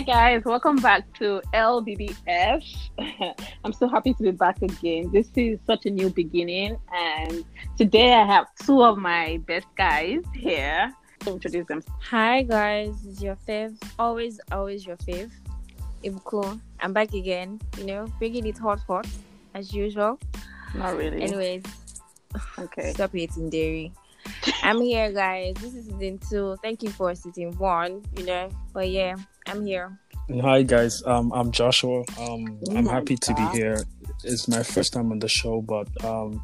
Hi guys, welcome back to LBBF. I'm so happy to be back again. This is such a new beginning, and today I have two of my best guys here. Introduce them. Hi guys, it's your fave. Always, always your fave. Ibukun. I'm back again. You know, bringing it hot, hot as usual. Not really. Anyways, okay. stop eating dairy. I'm here, guys. This is season two. Thank you for season one. You know, but yeah, I'm here. Hi guys, um, I'm Joshua. Um, Oh I'm my happy to be here. It's my first time on the show, but um,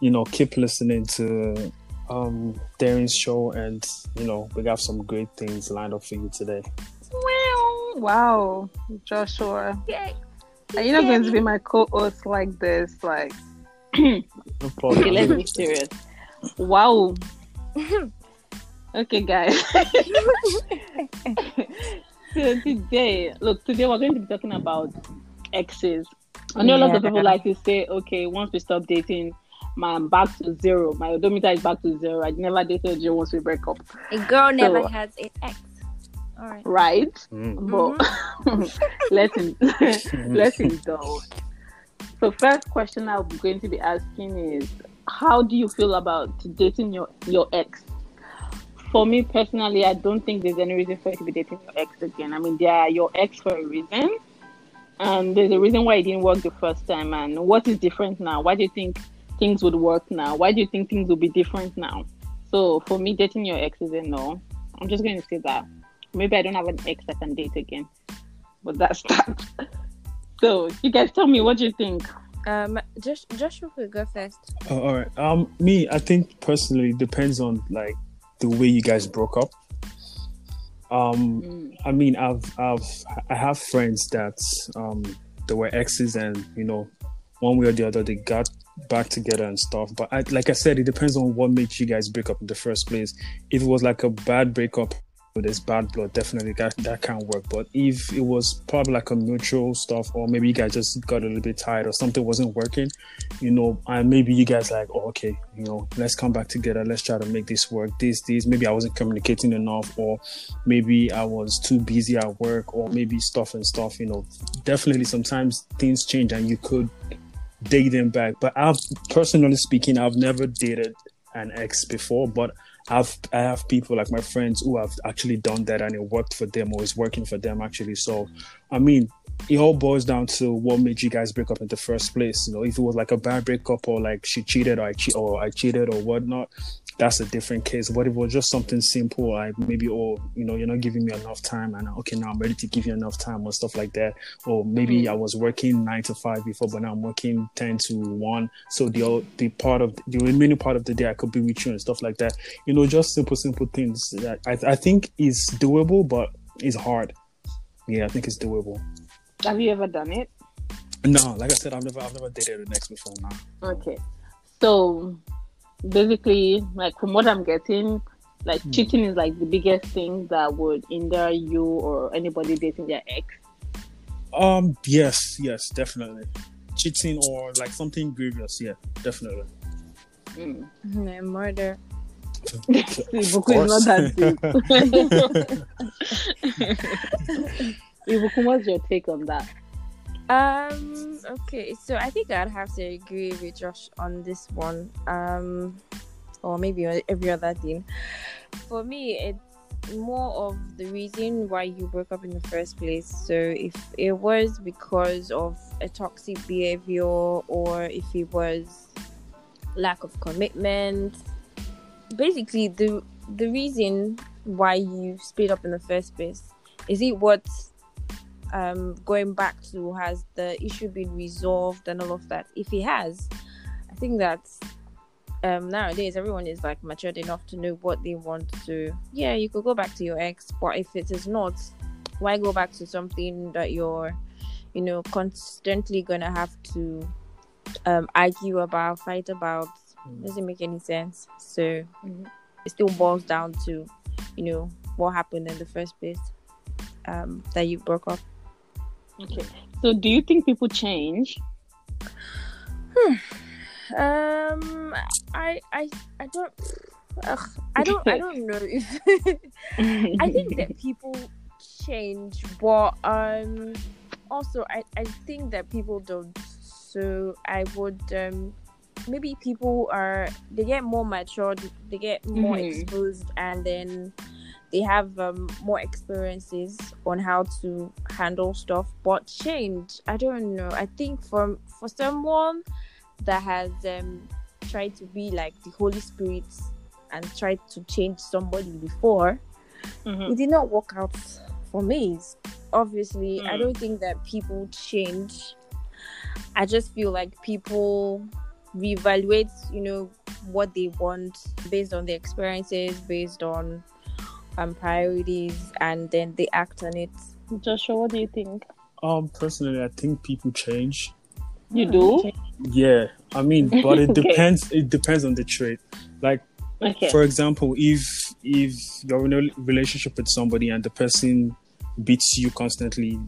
you know, keep listening to um Darren's show, and you know, we got some great things lined up for you today. Wow, wow, Joshua. Yay. Are you not going to be my co-host like this? Like, No okay, let's be serious. Wow. okay, guys. so today, look, today we're going to be talking about exes. I know a lot of people like to say, okay, once we stop dating, my I'm back to zero. My odometer is back to zero. I never dated you once we break up, A girl never So- has an ex. All right. right? Mm. But let's in, let's indulge. So, first question I'm going to be asking is, how do you feel about dating your your ex? For me personally, I don't think there's any reason for you to be dating your ex again. I mean, they are your ex for a reason, and there's a reason why it didn't work the first time. And what is different now? Why do you think things would work now? Why do you think things will be different now? So, for me, dating your ex is a no. I'm just going to say that. Maybe I don't have an ex I can date again, but that's that. So, you guys tell me what you think. Um, just Joshua could go first. Oh, all right. Um, me, I think personally depends on like the way you guys broke up. Um, Mm. I mean, I've, I've, I have friends that, um, they were exes and, you know, one way or the other, they got back together and stuff. But I, like I said, it depends on what made you guys break up in the first place. If it was like a bad breakup, this bad blood, definitely that, that can't work. But if it was probably like a mutual stuff, or maybe you guys just got a little bit tired or something wasn't working, you know, and maybe you guys like, oh, okay, you know, let's come back together. Let's try to make this work. This, this, maybe I wasn't communicating enough, or maybe I was too busy at work, or maybe stuff and stuff, you know, definitely sometimes things change and you could date them back. But I've personally speaking, I've never dated an ex before, but I've I have people like my friends who have actually done that and it worked for them or is working for them actually. So I mean it all boils down to what made you guys break up in the first place. You know, if it was like a bad breakup or like she cheated or I che- or I cheated or whatnot, that's a different case. But if it was just something simple, like maybe oh, you know, you're not giving me enough time and okay now I'm ready to give you enough time or stuff like that. Or maybe Mm. I was working nine to five before, but now I'm working ten to one. So the the part of the remaining part of the day I could be with you and stuff like that. You know, just simple, simple things that I I think is doable, but it's hard. Yeah, I think it's doable. Have you ever done it? No, like I said, I've never I've never dated an ex before now. Okay. So basically, like from what I'm getting, like Hmm. cheating is like the biggest thing that would hinder you or anybody dating their ex. Um, yes, yes, definitely. Cheating or like something grievous, yeah, definitely. Mm. Mm, Murder. Ibukun is not that deep. Ibukun, what's your take on that? Um. Okay. So I think I'd have to agree with Josh on this one. Um, or maybe every other thing. For me, it's more of the reason why you broke up in the first place. So if it was because of a toxic behavior, or if it was lack of commitment, basically the the reason why you split up in the first place is it what um going back to has the issue been resolved and all of that? If he has i think that um nowadays everyone is like matured enough to know what they want to yeah you could go back to your ex but if it is not why go back to something that you're you know constantly gonna have to um argue about fight about? Doesn't make any sense. So Mhm. it still boils down to you know what happened in the first place um that you broke up Okay. So do you think people change? Um, I, I, I don't. Ugh, I don't. I don't know if. I think that people change, but um, also I, I think that people don't. So I would um, maybe people are they get more matured, they get more Mhm. exposed, and then they have um, more experiences on how to handle stuff. But change, I don't know. I think for for someone that has um, tried to be like the Holy Spirit and tried to change somebody before, Mhm. it did not work out for me. Obviously, I Mm. don't think that people change. I just feel like people reevaluate, you know, what they want based on their experiences, based on um priorities, and then they act on it. Joshua, what do you think? Um, personally, I think people change. You do? Yeah, I mean, but it Okay. depends. It depends on the trait. Like, Okay. for example, if if you're in a relationship with somebody and the person beats you constantly,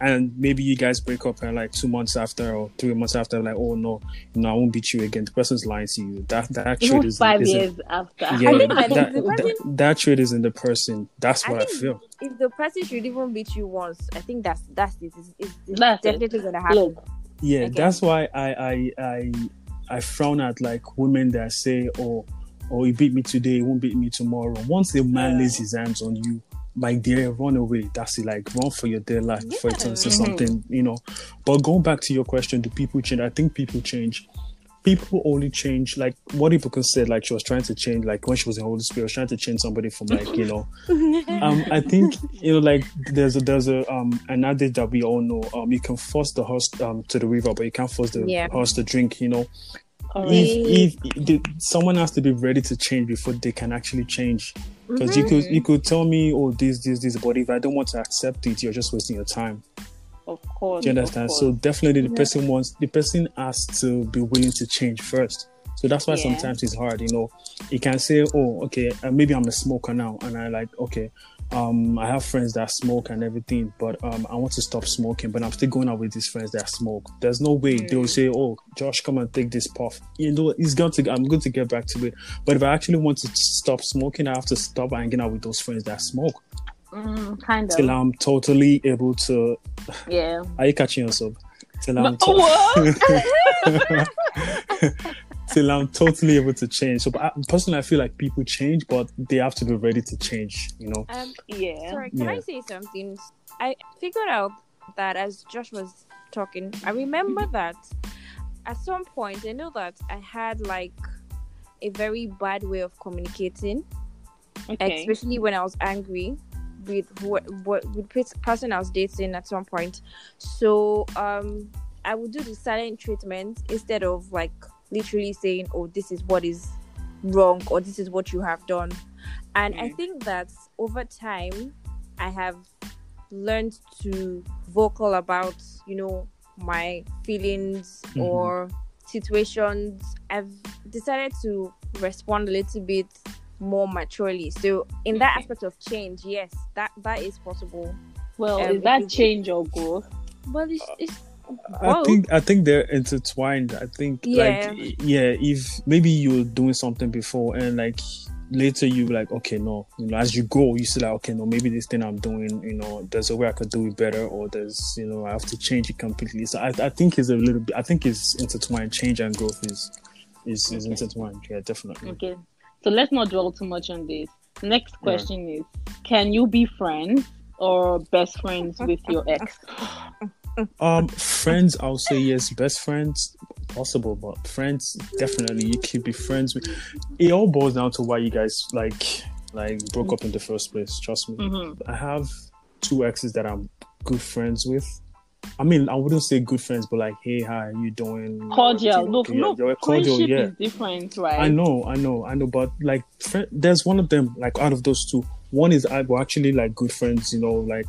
and maybe you guys break up and like two months after or three months after, like, oh no, no, I won't beat you again. The person's lying to you. That that trait Even is five is in- years after. Yeah, I think that that, the person- that, that trait is in the person. That's what I, think- feel. If the person should even beat you once, I think that's that's it. It's, it's, it's That's it. definitely gonna happen. Look, Yeah, Okay. that's why I, I I I frown at like women that say, "Oh, oh, he beat me today, he won't beat me tomorrow." Once a man Yeah. lays his hands on you, my dear, run away. That's it. Like run for your dear life before it turns to something, you know. But going back to your question, do people change? I think people change. People only change like what people said. Like she was trying to change, like when she was in Holy Spirit, was trying to change somebody from like you know um, I think you know, like there's a there's a um an adage that we all know. Um, you can force the horse um to the river, but you can't force the Yeah. horse to drink. You know, correct. if if the, someone has to be ready to change before they can actually change. Because you could you could tell me, oh, this this this, but if I don't want to accept it, you're just wasting your time. of course. Do you understand? course. So definitely, the person wants the person has to be willing to change first. So that's why Yeah. sometimes it's hard. You know, you can say, "Oh, okay, uh, maybe I'm a smoker now," and I like, okay, um, I have friends that smoke and everything, but um, I want to stop smoking, but I'm still going out with these friends that smoke. There's no way Mm. they'll say, "Oh, Josh, come and take this puff." You know, it's going to. I'm going to get back to it. But if I actually want to stop smoking, I have to stop hanging out with those friends that smoke Mm, kind of. till. I'm totally able to. Yeah. Are you catching yourself? Till I'm No, what? till I'm totally able to change. So, but I, personally, I feel like people change, but they have to be ready to change. You know? Um, yeah. Sorry, can I say something? I figured out that as Josh was talking, I remember that at some point, I know that I had like a very bad way of communicating, Okay. especially when I was angry with what what with the person I was dating at some point. So um, I would do the silent treatment instead of like literally saying, "Oh, this is what is wrong," or "This is what you have done." And I Mm. think that over time, I have learned to vocal about, you know, my feelings Mhm. or situations. I've decided to respond a little bit more maturely. So in that Okay. aspect of change, yes, that that is possible. well, um, is that change or growth? But it's, it's I think I think they're intertwined. I think Yeah. like yeah, if maybe you're doing something before and like later you like okay no you know as you go you see like okay no maybe this thing I'm doing you know there's a way I could do it better or there's you know I have to change it completely. So I, I think it's a little bit I think it's intertwined. Change and growth is is, is Okay. intertwined. Yeah, definitely. Okay. So let's not dwell too much on this. Next question is Can you be friends or best friends with your ex? Um, friends, I'll say yes. Best friends, possible, but friends, definitely you can be friends with. It all boils down to why you guys like like broke up in the first place. Trust me. Mhm. I have two exes that I'm good friends with. I mean, I wouldn't say good friends, but like, hey, how are you doing? Cordial. No, okay? no, You're cordial, friendship yeah. is different, right? I know, I know, I know, but like, fri there's one of them. Like, out of those two, one is I we're actually like good friends. You know, like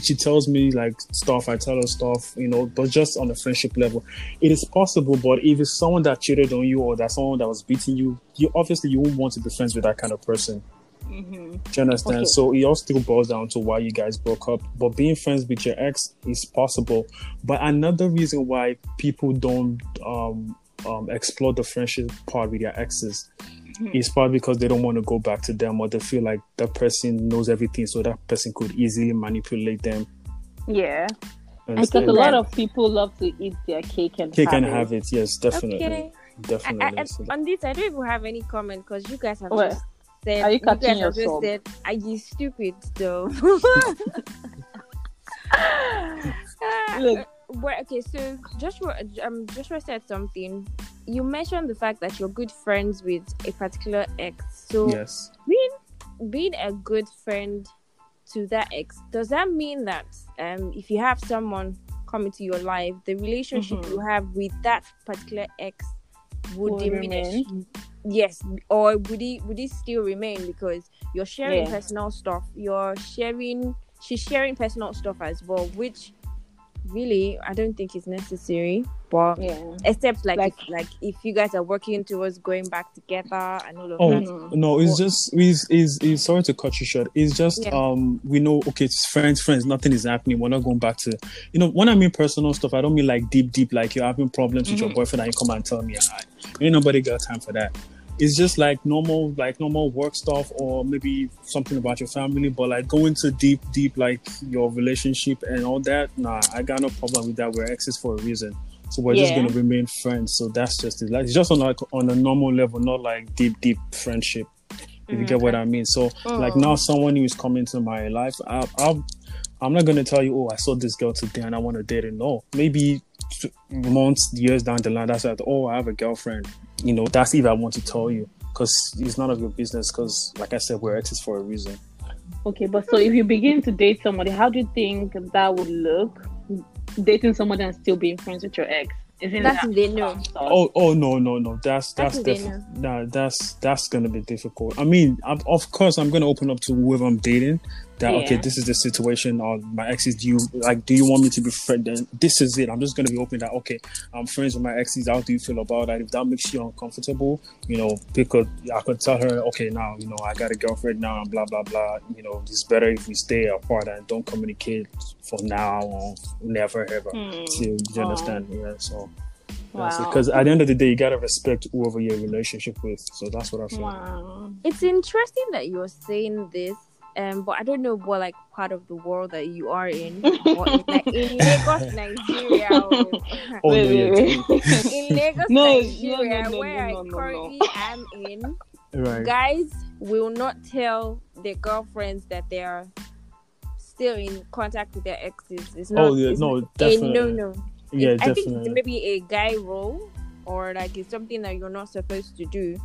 she tells me like stuff, I tell her stuff. You know, but just on a friendship level, it is possible. But if it's someone that cheated on you or that someone that was beating you, you obviously you won't want to be friends with that kind of person. Mhm. Do you understand? Okay. So it all still boils down to why you guys broke up. But being friends with your ex is possible. But another reason why people don't um, um, explore the friendship part with their exes Mm-hmm. it's probably because they don't want to go back to them or they feel like that person knows everything, so that person could easily manipulate them. Yeah. And Because stuff. a lot of people love to eat their cake and cake have and it. have it. Yes, definitely, Okay. definitely. I, I, So on this, I don't even have any comment because you guys have What? just said. Are you guys catching have just said, "Are you stupid?" Though. Uh, Look. Uh, well, okay, so Joshua, um, Joshua said something. You mentioned the fact that you're good friends with a particular ex. So yes. being being a good friend to that ex, does that mean that um, if you have someone come into your life, the relationship Mhm. you have with that particular ex would Will diminish? Yes, or would it would it still remain because you're sharing Yeah. personal stuff, you're sharing she's sharing personal stuff as well, which really I don't think it's necessary. But Yeah. except like Like- if, like if you guys are working towards going back together and all of Oh that. No, it's Well- just it's, it's, it's sorry to cut you short. It's just Yeah. um we know okay, it's friends, friends, nothing is happening. We're not going back to you know when I mean personal stuff, I don't mean like deep, deep like you're having problems with your Mhm. boyfriend and you come and tell me. I, ain't nobody got time for that. It's just like normal, like normal work stuff, or maybe something about your family. But like going to deep, deep, like your relationship and all that. Nah, I got no problem with that. We're exes for a reason, so we're just gonna remain friends. So that's just it. Like it's just on like on a normal level, not like deep, deep friendship. If you get what I mean. So like Mm. now, someone who is coming to my life, I, I'll, I'm not gonna tell you, oh, I saw this girl today and I want to date her. No, maybe months, years down the line, that's like, oh, I have a girlfriend. You know, that's if I want to tell you, because it's none of your business. Because, like I said, we're exes for a reason. Okay, but so if you begin to date somebody, how do you think that would look? Dating somebody and still being friends with your ex? Isn't That's that if. Oh, oh no, no, no. That's That's that's what def- nah, that's that's gonna be difficult. I mean, I'm, of course, I'm gonna open up to whoever I'm dating. That okay, this is the situation. Or my exes, do you like? Do you want me to be friend? Then this is it. I'm just gonna be open that okay, I'm friends with my exes. How do you feel about that? If that makes you uncomfortable, you know, because I could tell her, okay, now you know I got a girlfriend now, and blah blah blah. You know, it's better if we stay apart and don't communicate for now or never ever. Hmm. So, you Wow. understand? Yeah. So. Wow. Because at the end of the day, you gotta respect whoever you're in relationship with. So that's what I feel. Wow. It's interesting that you're saying this, um, but I don't know what like part of the world that you are in. or in, like, in Lagos, Nigeria. or- Oh Wait, no, wait, in Lagos, No, no, Nigeria, no, no, where no, no, I currently am in, right. guys will not tell their girlfriends that they are still in contact with their exes. It's not. Oh yeah, it's no, not- a definitely. no, no. Yeah, I think definitely. maybe a guy role or like it's something that you're not supposed to do.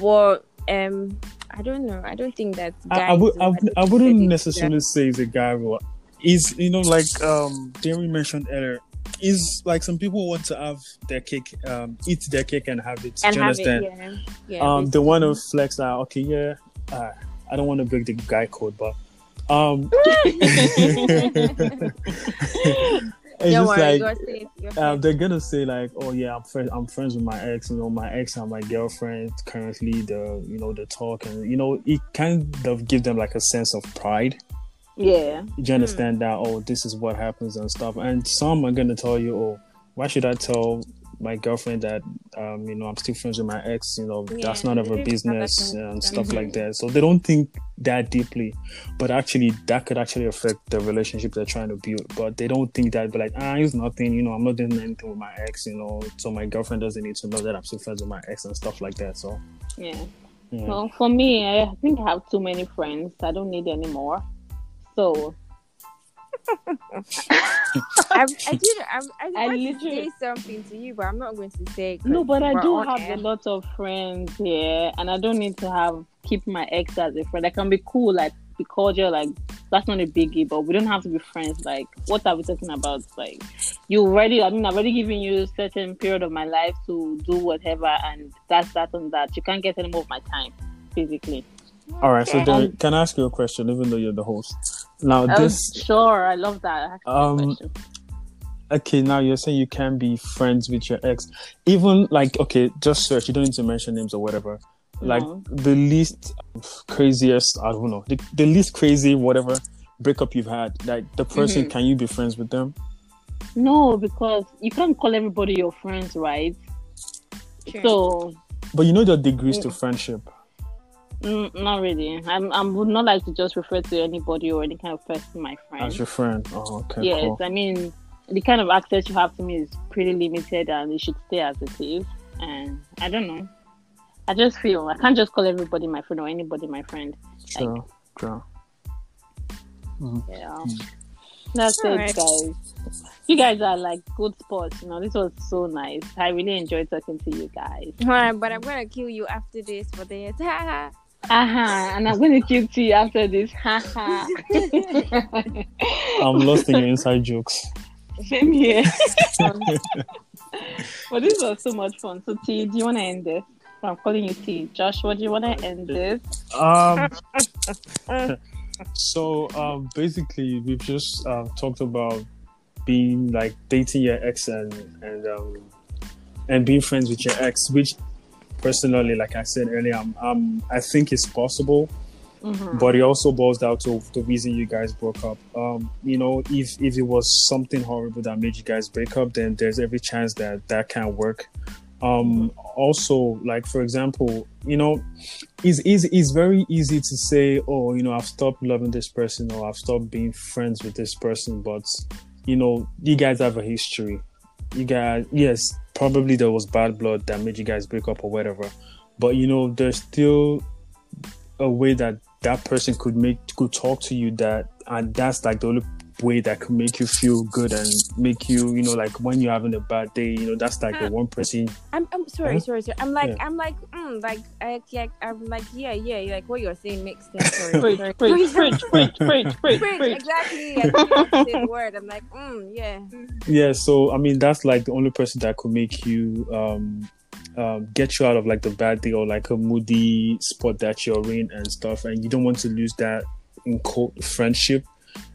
But um I don't know. I don't think that I, I would, I, would- I wouldn't necessarily say it's a guy role. Is you know, like um, Derry mentioned earlier, is like some people want to have their cake, um, eat their cake and have it. that. and do you have understand? it. Yeah. yeah um, they want to flex that. Okay, yeah. Uh, I don't want to break the guy code, but um, it's Don't just worry, like go um, they're gonna say like, oh yeah, I'm friends. I'm friends with my ex. You know, my ex and my girlfriend currently. The you know the talk and you know it kind of give them like a sense of pride. Yeah. You understand that? Oh, this is what happens and stuff. And some are gonna tell you, oh, why should I tell my girlfriend that um, you know I'm still friends with my ex? You know, Yeah, that's none of her business and stuff Mhm. like that. So they don't think that deeply, but actually that could actually affect the relationship they're trying to build. But they don't think that, but like, ah, it's nothing. You know, I'm not doing anything with my ex. You know, so my girlfriend doesn't need to know that I'm still friends with my ex and stuff like that. So Yeah. yeah. Well, for me, I think I have too many friends. I don't need any more. So I'm, I did. I, I I literally- say something to you, but I'm not going to say. no, but I do have air. a lot of friends here, and I don't need to have keep my ex as a friend. I can be cool, like be cordial, like that's not a biggie. But we don't have to be friends. Like, what are we talking about? Like, you already. I mean, I've already given you a certain period of my life to do whatever, and that's that and that. You can't get any more of my time, physically. All right. So Okay. can I ask you a question? Even though you're the host, now Um, this sure, I love that. Ask me a Um, okay now you're saying you can be friends with your ex even like okay just search you don't need to mention names or whatever like No. the least craziest i don't know the, the least crazy whatever breakup you've had like the person Mhm. can you be friends with them No, because you can't call everybody your friends, right? Sure. So But you know the degrees to friendship. Mm, not really. I'm. I would not like to just refer to anybody or any kind of person my friend. As your friend. Oh, okay. yes, Cool. I mean the kind of access you have to me is pretty limited, and it should stay as it is. And I don't know. I just feel I can't just call everybody my friend or anybody my friend. Sure. Sure. Yeah, Hmm. that's it, Alright. guys. You guys are like good sports. You know, this was so nice. I really enjoyed talking to you guys. Alright, but I'm gonna kill you after this for this. Aha, and I'm going to keep to you after this. Haha. I'm lost in your inside jokes. Same here. but this was so much fun. So, T, do you want to end this? I'm calling you T. Joshua, do you want to end this? Um. so um, basically, we've just uh, talked about being like dating your ex and and um, and being friends with your ex, which personally, like I said earlier, um, um I think it's possible. Mm-hmm. But it also boils down to the reason you guys broke up. Um, you know, if if it was something horrible that made you guys break up, then there's every chance that that can work. Um, also, like for example, you know, it's easy. It's very easy to say, "Oh, you know, I've stopped loving this person, or I've stopped being friends with this person." But you know, you guys have a history. You guys, yes, probably there was bad blood that made you guys break up or whatever. But you know, there's still a way that that person could make could talk to you that and that's like the only way that could make you feel good and make you you know like when you're having a bad day you know that's like the one person I'm, I'm sorry, Huh? sorry, sorry. I'm like, Yeah. I'm like, mm, like, I, yeah, I'm like, yeah, yeah, like what you're saying makes sense. Sorry, Preach, sorry. preach, preach, preach, preach, preach, Preach, preach. exactly. I couldn't say the word. I'm like, mm, yeah. yeah so i mean that's like the only person that could make you um um, get you out of like the bad day or like a moody spot that you're in and stuff and you don't want to lose that in quote friendship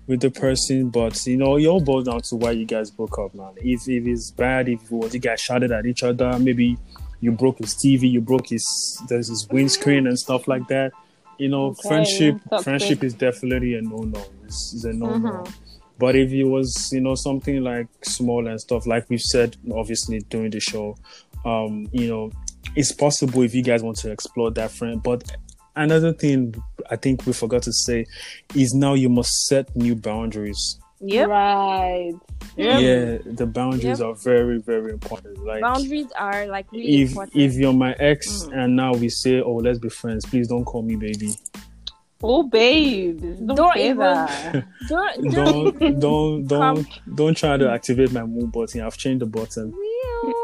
with the person but you know it all boils down to why you guys broke up man if, if it's bad if was you guys shouted at each other maybe you broke his tv you broke his there's his windscreen and stuff like that you know Okay, friendship friendship is definitely a no-no it's, it's a no-no Mhm. but if it was, you know, something like small and stuff, like we've said, obviously during the show, um, you know, it's possible if you guys want to explore that friend. But another thing I think we forgot to say is now you must set new boundaries. Yep. Right. Yep. Yeah, the boundaries Yep. are very, very important. Like Boundaries are like really if important. if you're my ex Mm. and now we say, oh, let's be friends, please don't call me baby. Oh, babe. Don't, Don't say even- that. don't, don't, Don't don't don't try to activate my moon button. I've changed the button.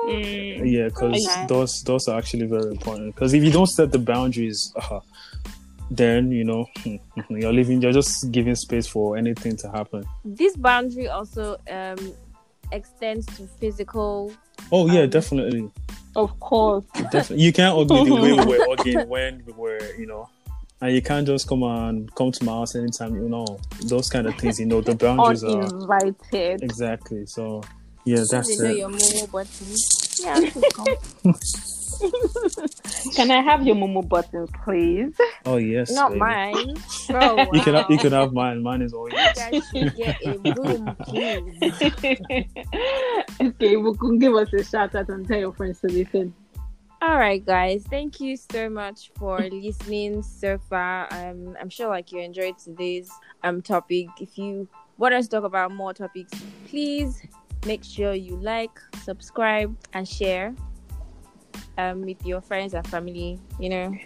Mm. Yeah, because Okay. those those are actually very important. Because if you don't set the boundaries, uh, then you know you're leaving. You're just giving space for anything to happen. this boundary also um extends to physical. Oh yeah, Um, definitely, Of course. definitely. You can't argue the way we were arguing when we were, you know, and you can't just come and come to my house anytime. You know, those kind of things. You know, the boundaries are Uninvited. exactly. So yeah, that's you know it. your momo button. Yeah, I could come. Can I have your Momo button, please? Oh yes, not baby. mine. Oh, wow. You can have, you can have mine. Mine is always. You yours. guys should get a room, please. okay, we can give us a shout out and tell your friends to listen. All right, guys. Thank you so much for listening so far. Um, I'm sure like you enjoyed today's um topic. If you want us to talk about more topics, please make sure you like, subscribe, and share um with your friends and family. You know,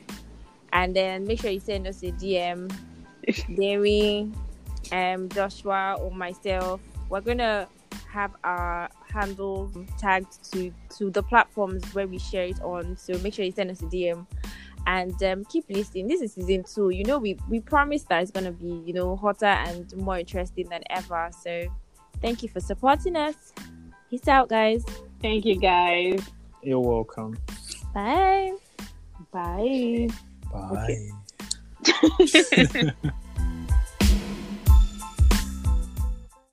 and then make sure you send us a DM, Derry, um, Joshua, or myself. We're gonna have our handle tagged to to the platforms where we share it on. So make sure you send us a DM and um, keep listening. This is season two. You know, we we promised that it's gonna be you know hotter and more interesting than ever. So thank you for supporting us. Peace out, guys. Thank you, guys. You're welcome. Bye. Bye. Bye. Okay.